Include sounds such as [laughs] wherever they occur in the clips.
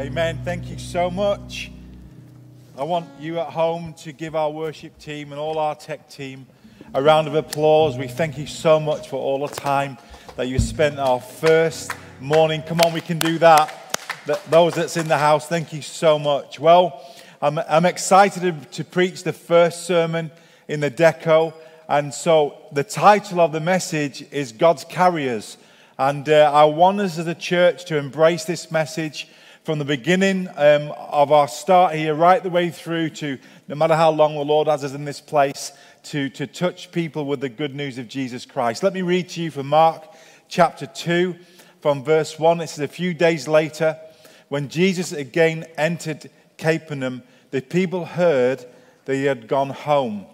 Amen. Thank you so much. I want you at home to give our worship team and all our tech team a round of applause. We thank you so much for all the time that you spent our first morning. Come on, we can do that. Those that's in the house, thank you so much. Well, I'm, I'm excited to, preach the first sermon in the Deco. And so the title of the message is God's Carriers. And uh, I want us as a church to embrace this message from the beginning um, of our start here, right the way through to no matter how long the Lord has us in this place, to, to touch people with the good news of Jesus Christ. Let me read to you from Mark chapter 2, from verse 1. It says, A few days later, when Jesus again entered Capernaum, the people heard that he had gone home.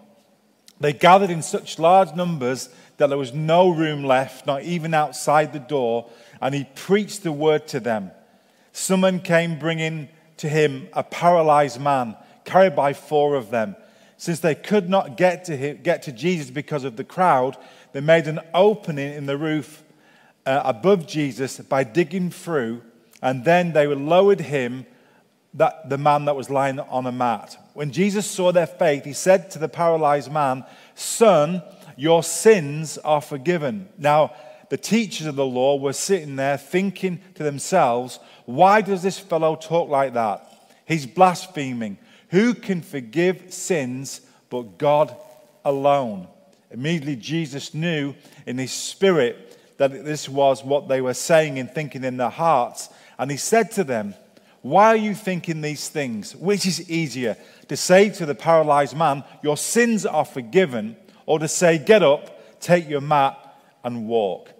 They gathered in such large numbers that there was no room left, not even outside the door, and he preached the word to them. Someone came bringing to him a paralyzed man, carried by four of them. Since they could not get to, him, get to Jesus because of the crowd, they made an opening in the roof uh, above Jesus by digging through, and then they lowered him, that, the man that was lying on a mat. When Jesus saw their faith, he said to the paralyzed man, Son, your sins are forgiven. Now, the teachers of the law were sitting there thinking to themselves, why does this fellow talk like that? He's blaspheming. Who can forgive sins but God alone? Immediately, Jesus knew in his spirit that this was what they were saying and thinking in their hearts. And he said to them, Why are you thinking these things? Which is easier, to say to the paralyzed man, Your sins are forgiven, or to say, Get up, take your mat, and walk?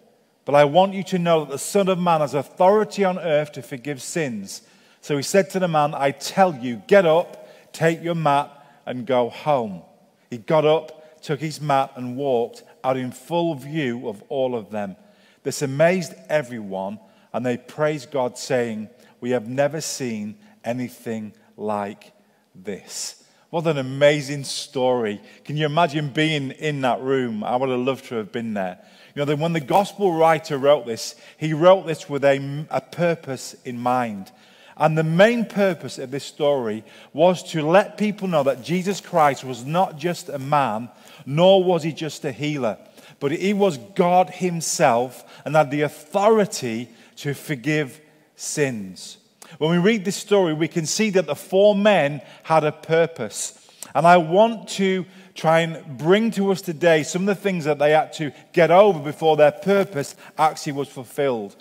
But I want you to know that the Son of Man has authority on earth to forgive sins. So he said to the man, I tell you, get up, take your mat, and go home. He got up, took his mat, and walked out in full view of all of them. This amazed everyone, and they praised God, saying, We have never seen anything like this. What an amazing story. Can you imagine being in that room? I would have loved to have been there. You know, when the gospel writer wrote this, he wrote this with a, a purpose in mind. And the main purpose of this story was to let people know that Jesus Christ was not just a man, nor was he just a healer, but he was God himself and had the authority to forgive sins. When we read this story, we can see that the four men had a purpose. And I want to try and bring to us today some of the things that they had to get over before their purpose actually was fulfilled.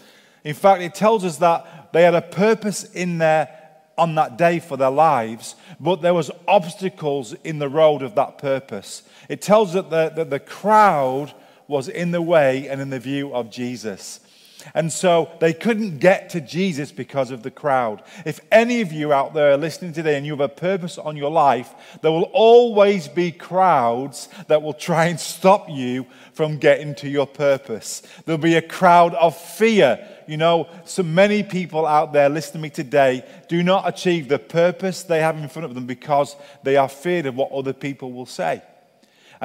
In fact, it tells us that they had a purpose in there on that day for their lives, but there was obstacles in the road of that purpose. It tells us that the, that the crowd was in the way and in the view of Jesus. And so they couldn't get to Jesus because of the crowd. If any of you out there are listening today and you have a purpose on your life, there will always be crowds that will try and stop you from getting to your purpose. There'll be a crowd of fear. You know, so many people out there listening to me today do not achieve the purpose they have in front of them because they are feared of what other people will say.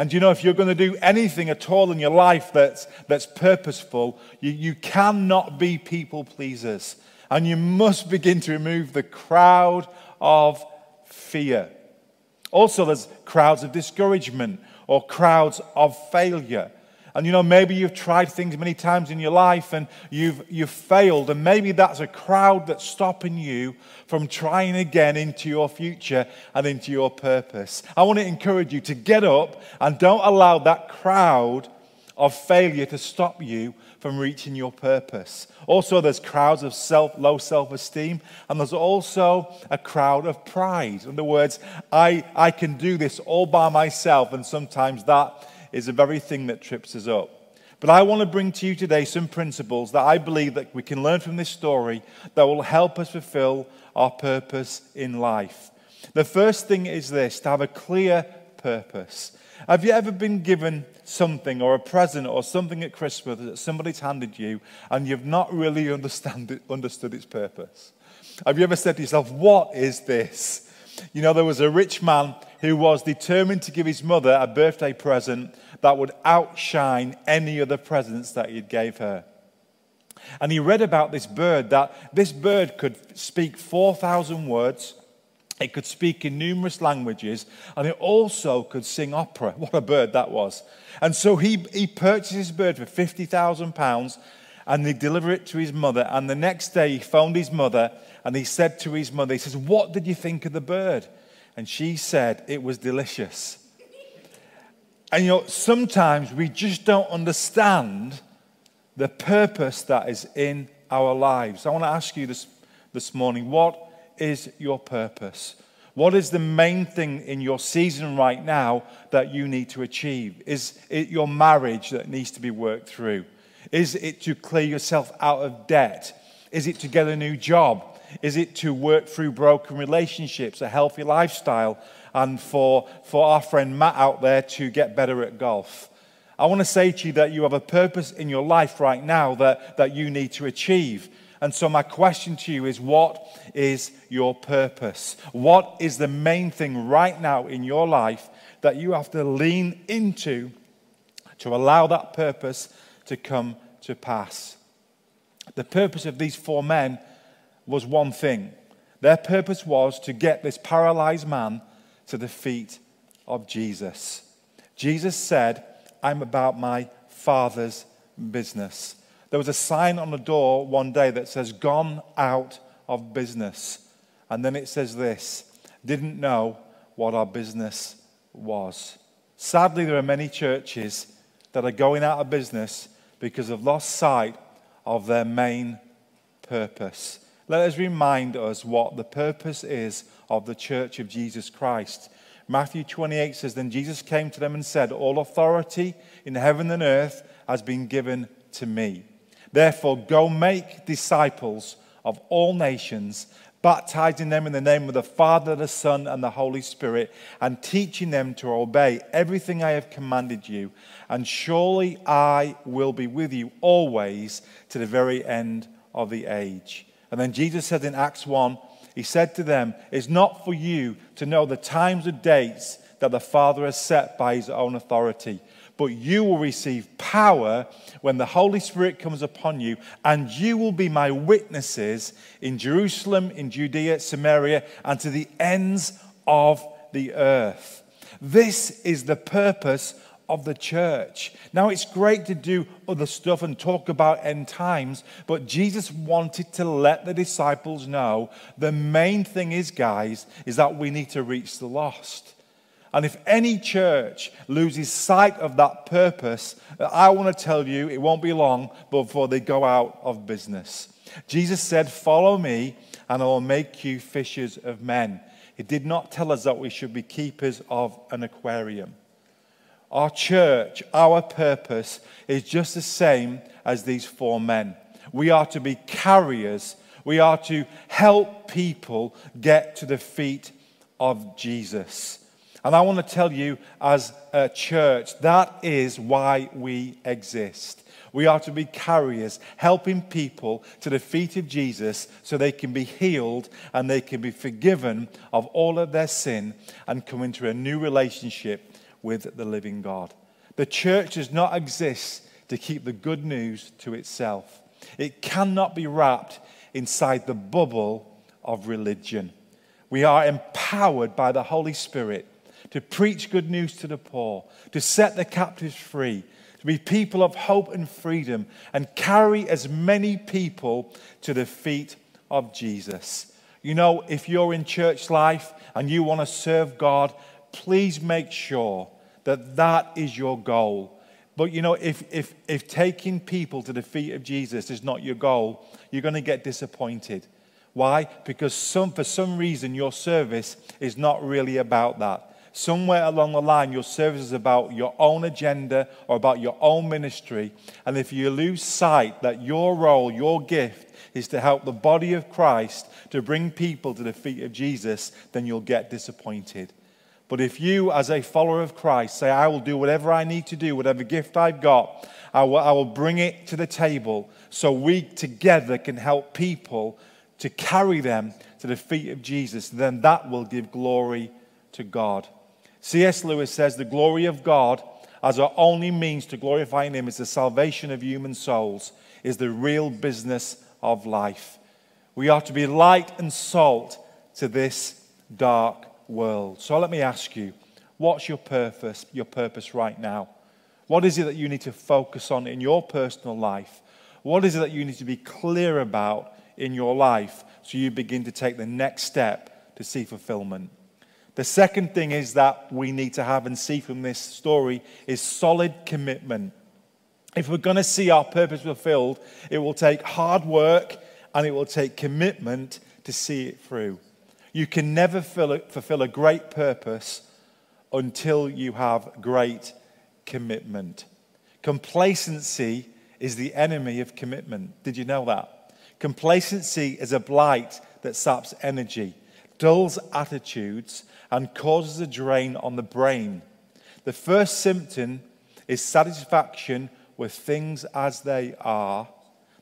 And you know, if you're going to do anything at all in your life that's, that's purposeful, you, you cannot be people pleasers. And you must begin to remove the crowd of fear. Also, there's crowds of discouragement or crowds of failure. And you know, maybe you've tried things many times in your life and you've, you've failed. And maybe that's a crowd that's stopping you from trying again into your future and into your purpose. I want to encourage you to get up and don't allow that crowd of failure to stop you from reaching your purpose. Also, there's crowds of self, low self esteem, and there's also a crowd of pride. In other words, I, I can do this all by myself, and sometimes that is the very thing that trips us up. But I want to bring to you today some principles that I believe that we can learn from this story that will help us fulfill our purpose in life. The first thing is this to have a clear purpose. Have you ever been given something or a present or something at Christmas that somebody's handed you and you've not really [laughs] understand it, understood its purpose? Have you ever said to yourself, What is this? You know, there was a rich man who was determined to give his mother a birthday present that would outshine any other presents that he'd gave her. And he read about this bird that this bird could speak 4,000 words. It could speak in numerous languages and it also could sing opera. [laughs] What a bird that was. And so he, he purchased this bird for £50,000 and they delivered it to his mother. And the next day he phoned his mother and he said to his mother, he says, What did you think of the bird? And she said, It was delicious. And you know, sometimes we just don't understand the purpose that is in our lives. I want to ask you this, this morning what is your purpose? What is the main thing in your season right now that you need to achieve? Is it your marriage that needs to be worked through? Is it to clear yourself out of debt? Is it to get a new job? Is it to work through broken relationships, a healthy lifestyle, and for, for our friend Matt out there to get better at golf? I want to say to you that you have a purpose in your life right now that, that you need to achieve. And so, my question to you is what is your purpose? What is the main thing right now in your life that you have to lean into to allow that purpose to come to pass? The purpose of these four men was one thing their purpose was to get this paralyzed man to the feet of Jesus. Jesus said, I'm about my Father's business. There was a sign on the door one day that says, Gone out of business. And then it says this didn't know what our business was. Sadly, there are many churches that are going out of business because they've lost sight of their main purpose. Let us remind us what the purpose is of the church of Jesus Christ. Matthew 28 says, Then Jesus came to them and said, All authority in heaven and earth has been given to me. Therefore, go make disciples of all nations, baptizing them in the name of the Father, the Son, and the Holy Spirit, and teaching them to obey everything I have commanded you. And surely I will be with you always to the very end of the age. And then Jesus said in Acts 1, He said to them, It's not for you to know the times or dates that the Father has set by His own authority but you will receive power when the Holy Spirit comes upon you, and you will be my witnesses in Jerusalem, in Judea, Samaria, and to the ends of the earth. This is the purpose of the church. Now, it's great to do other stuff and talk about end times, but Jesus wanted to let the disciples know the main thing is, guys, is that we need to reach the lost. And if any church loses sight of that purpose, I want to tell you it won't be long before they go out of business. Jesus said, Follow me, and I will make you fishers of men. He did not tell us that we should be keepers of an aquarium. Our church, our purpose is just the same as these four men. We are to be carriers, we are to help people get to the feet of Jesus. And I want to tell you, as a church, that is why we exist. We are to be carriers, helping people to the feet of Jesus so they can be healed and they can be forgiven of all of their sin and come into a new relationship with the living God. The church does not exist to keep the good news to itself, it cannot be wrapped inside the bubble of religion. We are empowered by the Holy Spirit to preach good news to the poor, to set the captives free, to be people of hope and freedom, and carry as many people to the feet of Jesus. You know, if you're in church life and you want to serve God, please make sure that that is your goal. But you know, if, if, if taking people to the feet of Jesus is not your goal, you're going to get disappointed. Why? Because some, for some reason your service is not really about that somewhere along the line, your service is about your own agenda or about your own ministry. And if you lose sight that your role, your gift, is to help the body of Christ to bring people to the feet of Jesus, then you'll get disappointed. But if you, as a follower of Christ, say, I will do whatever I need to do, whatever gift I've got, I will, I will bring it to the table so we together can help people to carry them to the feet of Jesus, then that will give glory to God. C.S. Lewis says the glory of God as our only means to glorifying Him is the salvation of human souls. is the real business of life. We are to be light and salt to this dark world. So let me ask you, what's your purpose, your purpose right now? What is it that you need to focus on in your personal life? What is it that you need to be clear about in your life so you begin to take the next step to see fulfillment? The second thing is that we need to have and see from this story is solid commitment. If we're going to see our purpose fulfilled, it will take hard work and it will take commitment to see it through. You can never fulfill a great purpose until you have great commitment. Complacency is the enemy of commitment. Did you know that? Complacency is a blight that saps energy, dulls attitudes, and causes a drain on the brain. The first symptom is satisfaction with things as they are.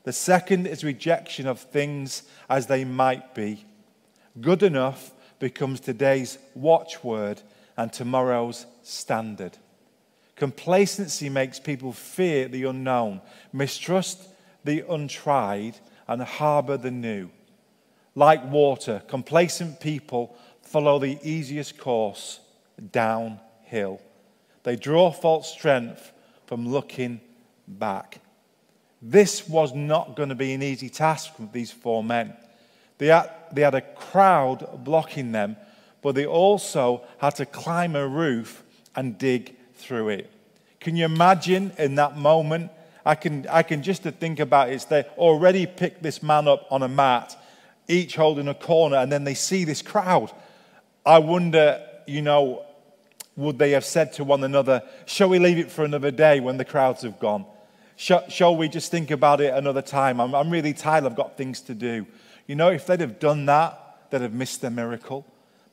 The second is rejection of things as they might be. Good enough becomes today's watchword and tomorrow's standard. Complacency makes people fear the unknown, mistrust the untried, and harbor the new. Like water, complacent people follow the easiest course downhill. They draw false strength from looking back. This was not going to be an easy task for these four men. They had, they had a crowd blocking them, but they also had to climb a roof and dig through it. Can you imagine in that moment? I can, I can just think about it, they already picked this man up on a mat, each holding a corner, and then they see this crowd. I wonder, you know, would they have said to one another, Shall we leave it for another day when the crowds have gone? Shall, shall we just think about it another time? I'm, I'm really tired, I've got things to do. You know, if they'd have done that, they'd have missed the miracle.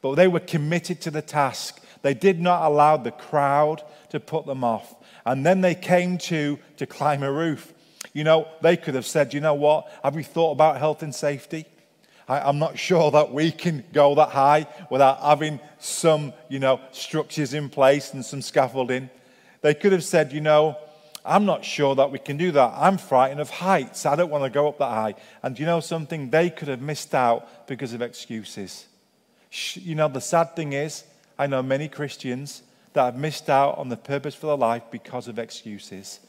But they were committed to the task. They did not allow the crowd to put them off. And then they came to to climb a roof. You know, they could have said, you know what? Have we thought about health and safety? I, am not sure that we can go that high without having some, you know, structures in place and some scaffolding. They could have said, you know, I'm not sure that we can do that. I'm frightened of heights. I don't want to go up that high. And you know something? They could have missed out because of excuses. You know, the sad thing is, I know many Christians that have missed out on the purpose for their life because of excuses.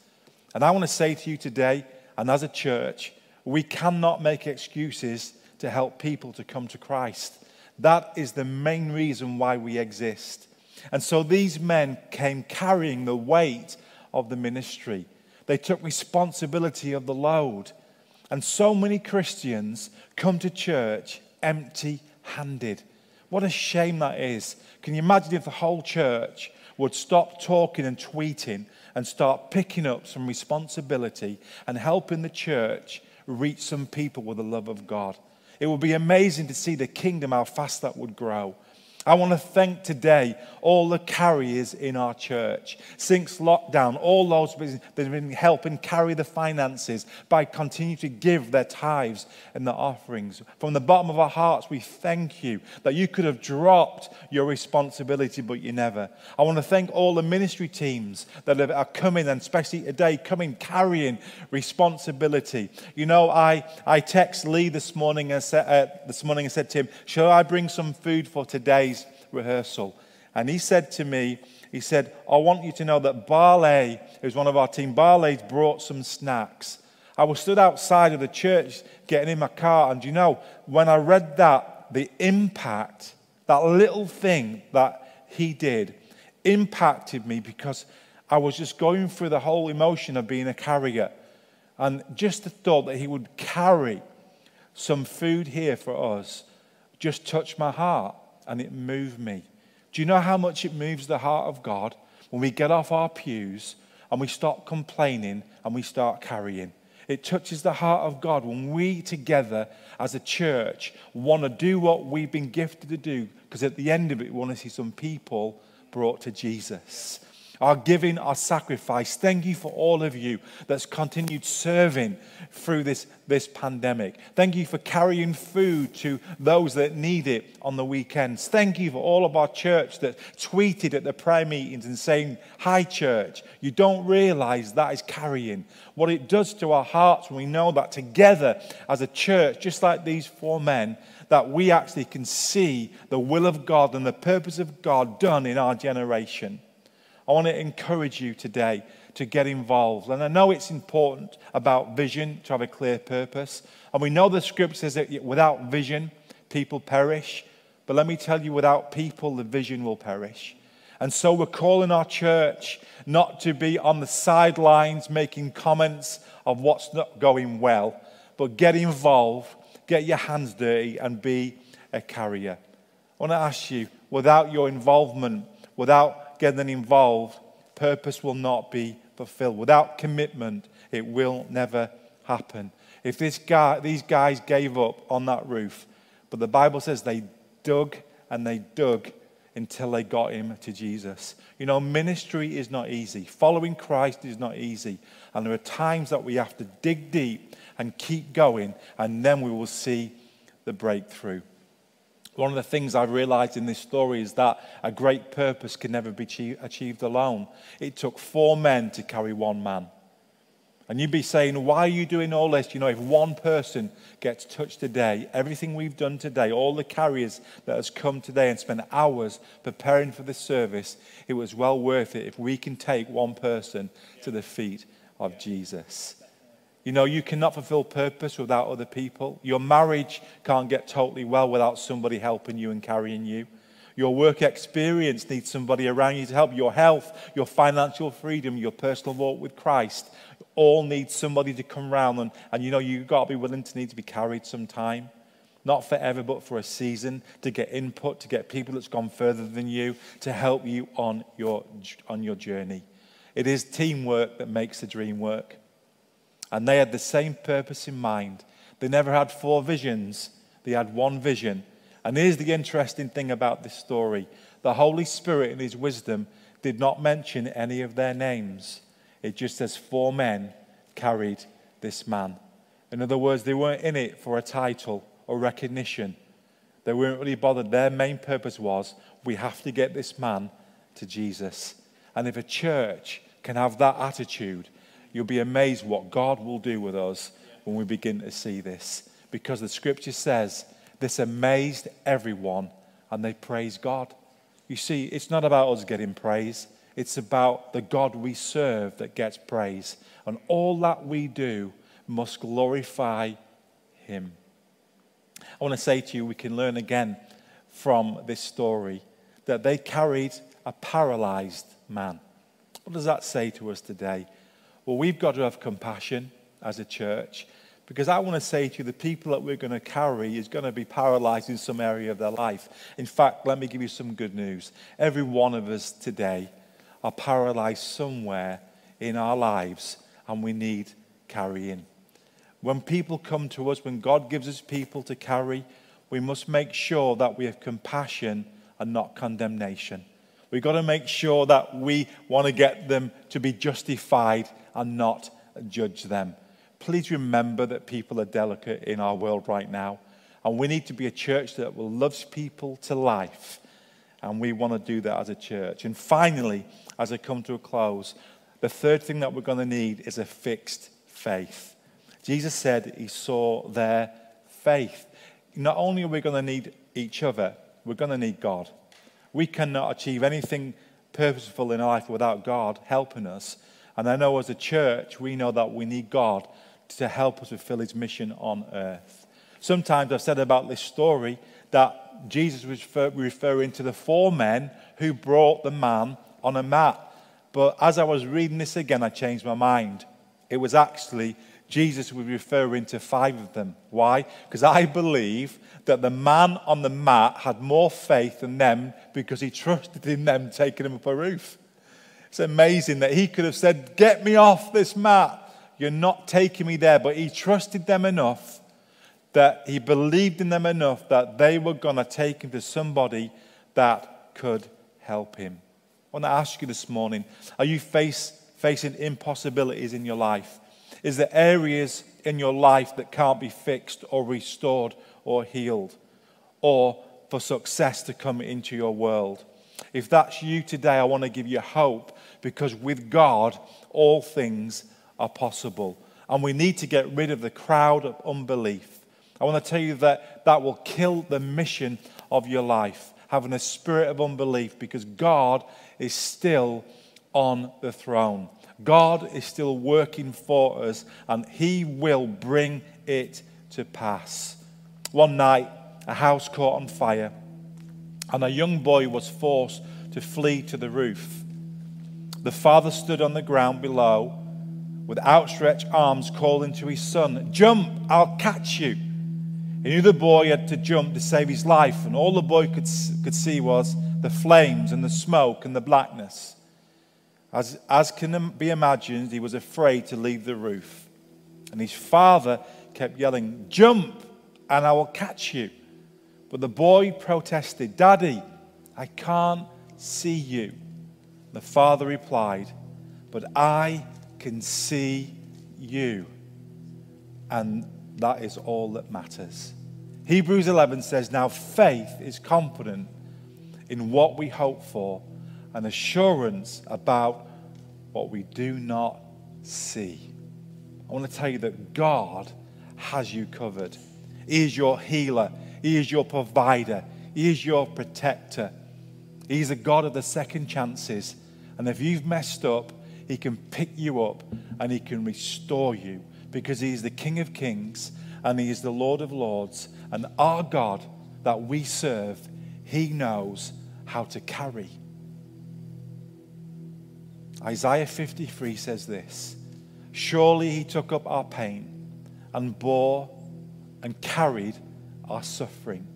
And I want to say to you today, and as a church, we cannot make excuses to help people to come to Christ. That is the main reason why we exist. And so these men came carrying the weight of the ministry. They took responsibility of the load. And so many Christians come to church empty handed. What a shame that is. Can you imagine if the whole church would stop talking and tweeting and start picking up some responsibility and helping the church reach some people with the love of God? It would be amazing to see the kingdom, how fast that would grow. I want to thank today all the carriers in our church. Since lockdown, all those that have been helping carry the finances by continuing to give their tithes and their offerings. From the bottom of our hearts, we thank you that you could have dropped your responsibility, but you never. I want to thank all the ministry teams that are coming, and especially today, coming carrying responsibility. You know, I, I text Lee this morning and said, uh, this morning and said to him, Shall I bring some food for today's rehearsal. And he said to me, he said, I want you to know that Barley, who's one of our team, Barley's brought some snacks. I was stood outside of the church getting in my car, and you know, when I read that, the impact, that little thing that he did, impacted me because I was just going through the whole emotion of being a carrier. And just the thought that he would carry some food here for us just touched my heart and it moved me. Do you know how much it moves the heart of God when we get off our pews and we stop complaining and we start carrying? It touches the heart of God when we together as a church want to do what we've been gifted to do because at the end of it, we want to see some people brought to Jesus. Our giving, our sacrifice. Thank you for all of you that's continued serving through this, this pandemic. Thank you for carrying food to those that need it on the weekends. Thank you for all of our church that tweeted at the prayer meetings and saying, Hi, church. You don't realize that is carrying. What it does to our hearts when we know that together as a church, just like these four men, that we actually can see the will of God and the purpose of God done in our generation. I want to encourage you today to get involved. And I know it's important about vision to have a clear purpose. And we know the scripture says that without vision, people perish. But let me tell you, without people, the vision will perish. And so we're calling our church not to be on the sidelines making comments of what's not going well, but get involved, get your hands dirty, and be a carrier. I want to ask you, without your involvement, without getting involved, purpose will not be fulfilled. Without commitment, it will never happen. If this guy, these guys gave up on that roof, but the Bible says they dug and they dug until they got him to Jesus. You know, ministry is not easy. Following Christ is not easy. And there are times that we have to dig deep and keep going, and then we will see the breakthrough. One of the things I've realized in this story is that a great purpose can never be achieved alone. It took four men to carry one man. And you'd be saying, why are you doing all this? You know, if one person gets touched today, everything we've done today, all the carriers that has come today and spent hours preparing for this service, it was well worth it if we can take one person to the feet of Jesus. You know, you cannot fulfill purpose without other people. Your marriage can't get totally well without somebody helping you and carrying you. Your work experience needs somebody around you to help. Your health, your financial freedom, your personal walk with Christ all need somebody to come around. And, and you know, you've got to be willing to need to be carried sometime. Not forever, but for a season to get input, to get people that's gone further than you to help you on your, on your journey. It is teamwork that makes the dream work. And they had the same purpose in mind. They never had four visions, they had one vision. And here's the interesting thing about this story the Holy Spirit, in His wisdom, did not mention any of their names. It just says four men carried this man. In other words, they weren't in it for a title or recognition. They weren't really bothered. Their main purpose was we have to get this man to Jesus. And if a church can have that attitude, You'll be amazed what God will do with us when we begin to see this. Because the scripture says, this amazed everyone and they praise God. You see, it's not about us getting praise, it's about the God we serve that gets praise. And all that we do must glorify Him. I want to say to you, we can learn again from this story that they carried a paralyzed man. What does that say to us today? Well, we've got to have compassion as a church because I want to say to you the people that we're going to carry is going to be paralyzed in some area of their life. In fact, let me give you some good news. Every one of us today are paralyzed somewhere in our lives and we need carrying. When people come to us, when God gives us people to carry, we must make sure that we have compassion and not condemnation. We've got to make sure that we want to get them to be justified and not judge them. Please remember that people are delicate in our world right now. And we need to be a church that will love people to life. And we want to do that as a church. And finally, as I come to a close, the third thing that we're going to need is a fixed faith. Jesus said he saw their faith. Not only are we going to need each other, we're going to need God. We cannot achieve anything purposeful in life without God helping us. And I know as a church, we know that we need God to help us fulfill his mission on earth. Sometimes I've said about this story that Jesus was referring to the four men who brought the man on a mat. But as I was reading this again, I changed my mind. It was actually Jesus was referring to five of them. Why? Because I believe that the man on the mat had more faith than them because he [laughs] trusted in them taking him up a roof. It's amazing that he could have said, Get me off this mat. You're not taking me there. But he trusted them enough that he believed in them enough that they were going to take him to somebody that could help him. I want to ask you this morning are you face, facing impossibilities in your life? Is there areas in your life that can't be fixed or restored or healed? Or for success to come into your world? If that's you today, I want to give you hope because with God, all things are possible. And we need to get rid of the crowd of unbelief. I want to tell you that that will kill the mission of your life, having a spirit of unbelief, because God is still on the throne. God is still working for us, and He will bring it to pass. One night, a house caught on fire, and a young boy was forced to flee to the roof. The father stood on the ground below with outstretched arms, calling to his son, Jump, I'll catch you. He knew the boy had to jump to save his life, and all the boy could, could see was the flames and the smoke and the blackness. As, as can be imagined, he was afraid to leave the roof. And his father kept yelling, Jump, and I will catch you. But the boy protested, Daddy, I can't see you. The father replied, But I can see you. And that is all that matters. Hebrews 11 says, Now faith is confident in what we hope for and assurance about what we do not see. I want to tell you that God has you covered. He is your healer, He is your provider, He is your protector. He's a God of the second chances. And if you've messed up, He can pick you up and He can restore you because He is the King of Kings and He is the Lord of Lords. And our God that we serve, He knows how to carry. Isaiah 53 says this Surely He took up our pain and bore and carried our suffering.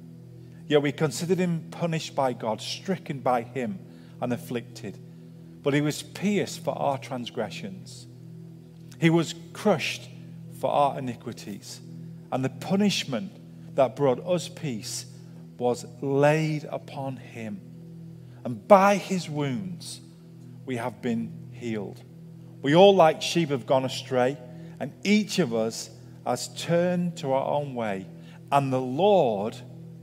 Yet we considered Him punished by God, stricken by Him, and afflicted. But He was pierced for our transgressions, He was crushed for our iniquities and the punishment that brought us peace was laid upon him. And by his wounds, we have been healed. We all, like sheep, have gone astray, and each of us has turned to our own way. And the Lord,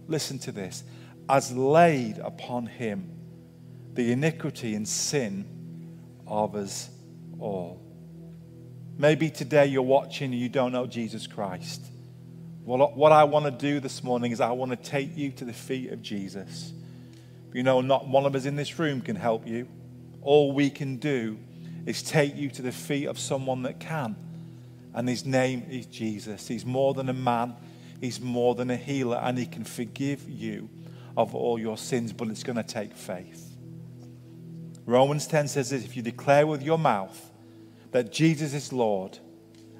listen to this, has laid upon him the iniquity and sin of us all. Maybe today you're watching and you don't know Jesus Christ. Well, what I want to do this morning is I want to take you to the feet of Jesus. You know, not one of us in this room can help you. All we can do is take you to the feet of someone that can. And his name is Jesus. He's more than a man, he's more than a healer, and he can forgive you of all your sins, but it's going to take faith. Romans 10 says this if you declare with your mouth that Jesus is Lord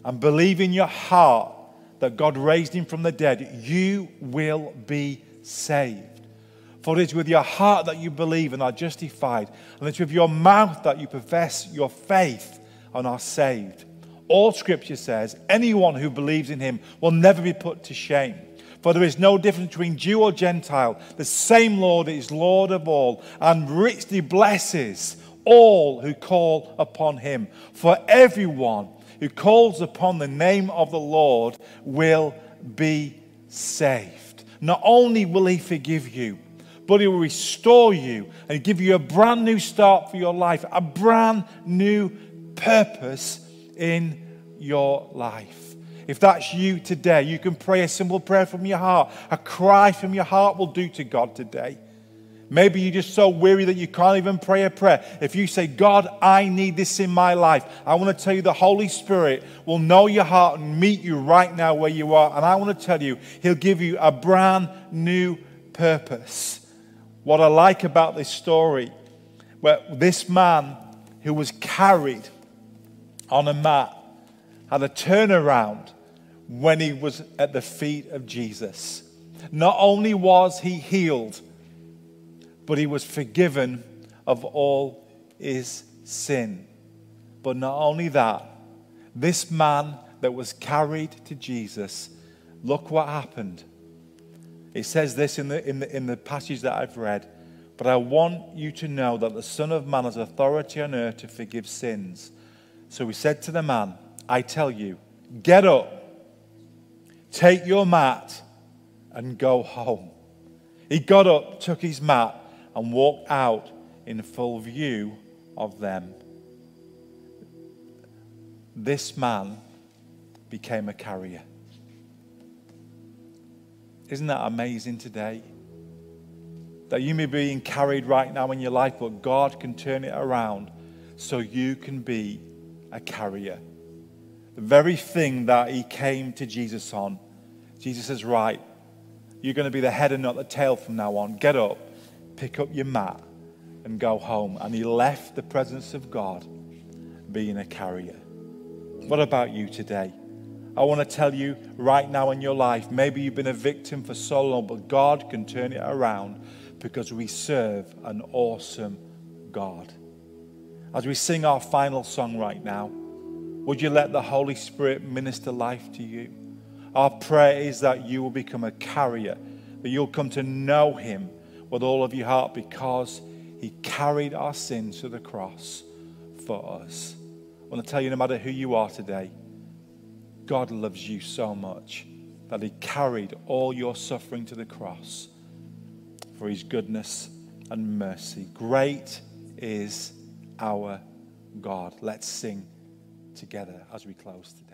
and believe in your heart that God raised him from the dead, you will be saved. For it is with your heart that you believe and are justified, and it's with your mouth that you profess your faith and are saved. All scripture says anyone who believes in him will never be put to shame. For there is no difference between Jew or Gentile. The same Lord is Lord of all and richly blesses all who call upon him. For everyone who calls upon the name of the Lord will be saved. Not only will he forgive you, but he will restore you and give you a brand new start for your life, a brand new purpose in your life. If that's you today, you can pray a simple prayer from your heart. A cry from your heart will do to God today. Maybe you're just so weary that you can't even pray a prayer. If you say, God, I need this in my life, I want to tell you the Holy Spirit will know your heart and meet you right now where you are. And I want to tell you, He'll give you a brand new purpose. What I like about this story, where this man who was carried on a mat had a turnaround when he was at the feet of Jesus. Not only was he healed, but he was forgiven of all his sin. But not only that, this man that was carried to Jesus, look what happened. It says this in the, in the, in the passage that I've read. But I want you to know that the Son of Man has authority on earth to forgive sins. So he said to the man, I tell you, get up, take your mat, and go home. He got up, took his mat, and walked out in full view of them. This man became a carrier. Isn't that amazing today? That you may be being carried right now in your life, but God can turn it around so you can be a carrier. The very thing that he came to Jesus on. Jesus says, Right, you're going to be the head and not the tail from now on. Get up, pick up your mat, and go home. And he left the presence of God being a carrier. What about you today? I want to tell you right now in your life, maybe you've been a victim for so long, but God can turn it around because we serve an awesome God. As we sing our final song right now, would you let the Holy Spirit minister life to you? Our prayer is that you will become a carrier, that you'll come to know Him with all of your heart because He carried our sins to the cross for us. I want to tell you no matter who you are today, God loves you so much that He carried all your suffering to the cross for His goodness and mercy. Great is our God. Let's sing together as we close today.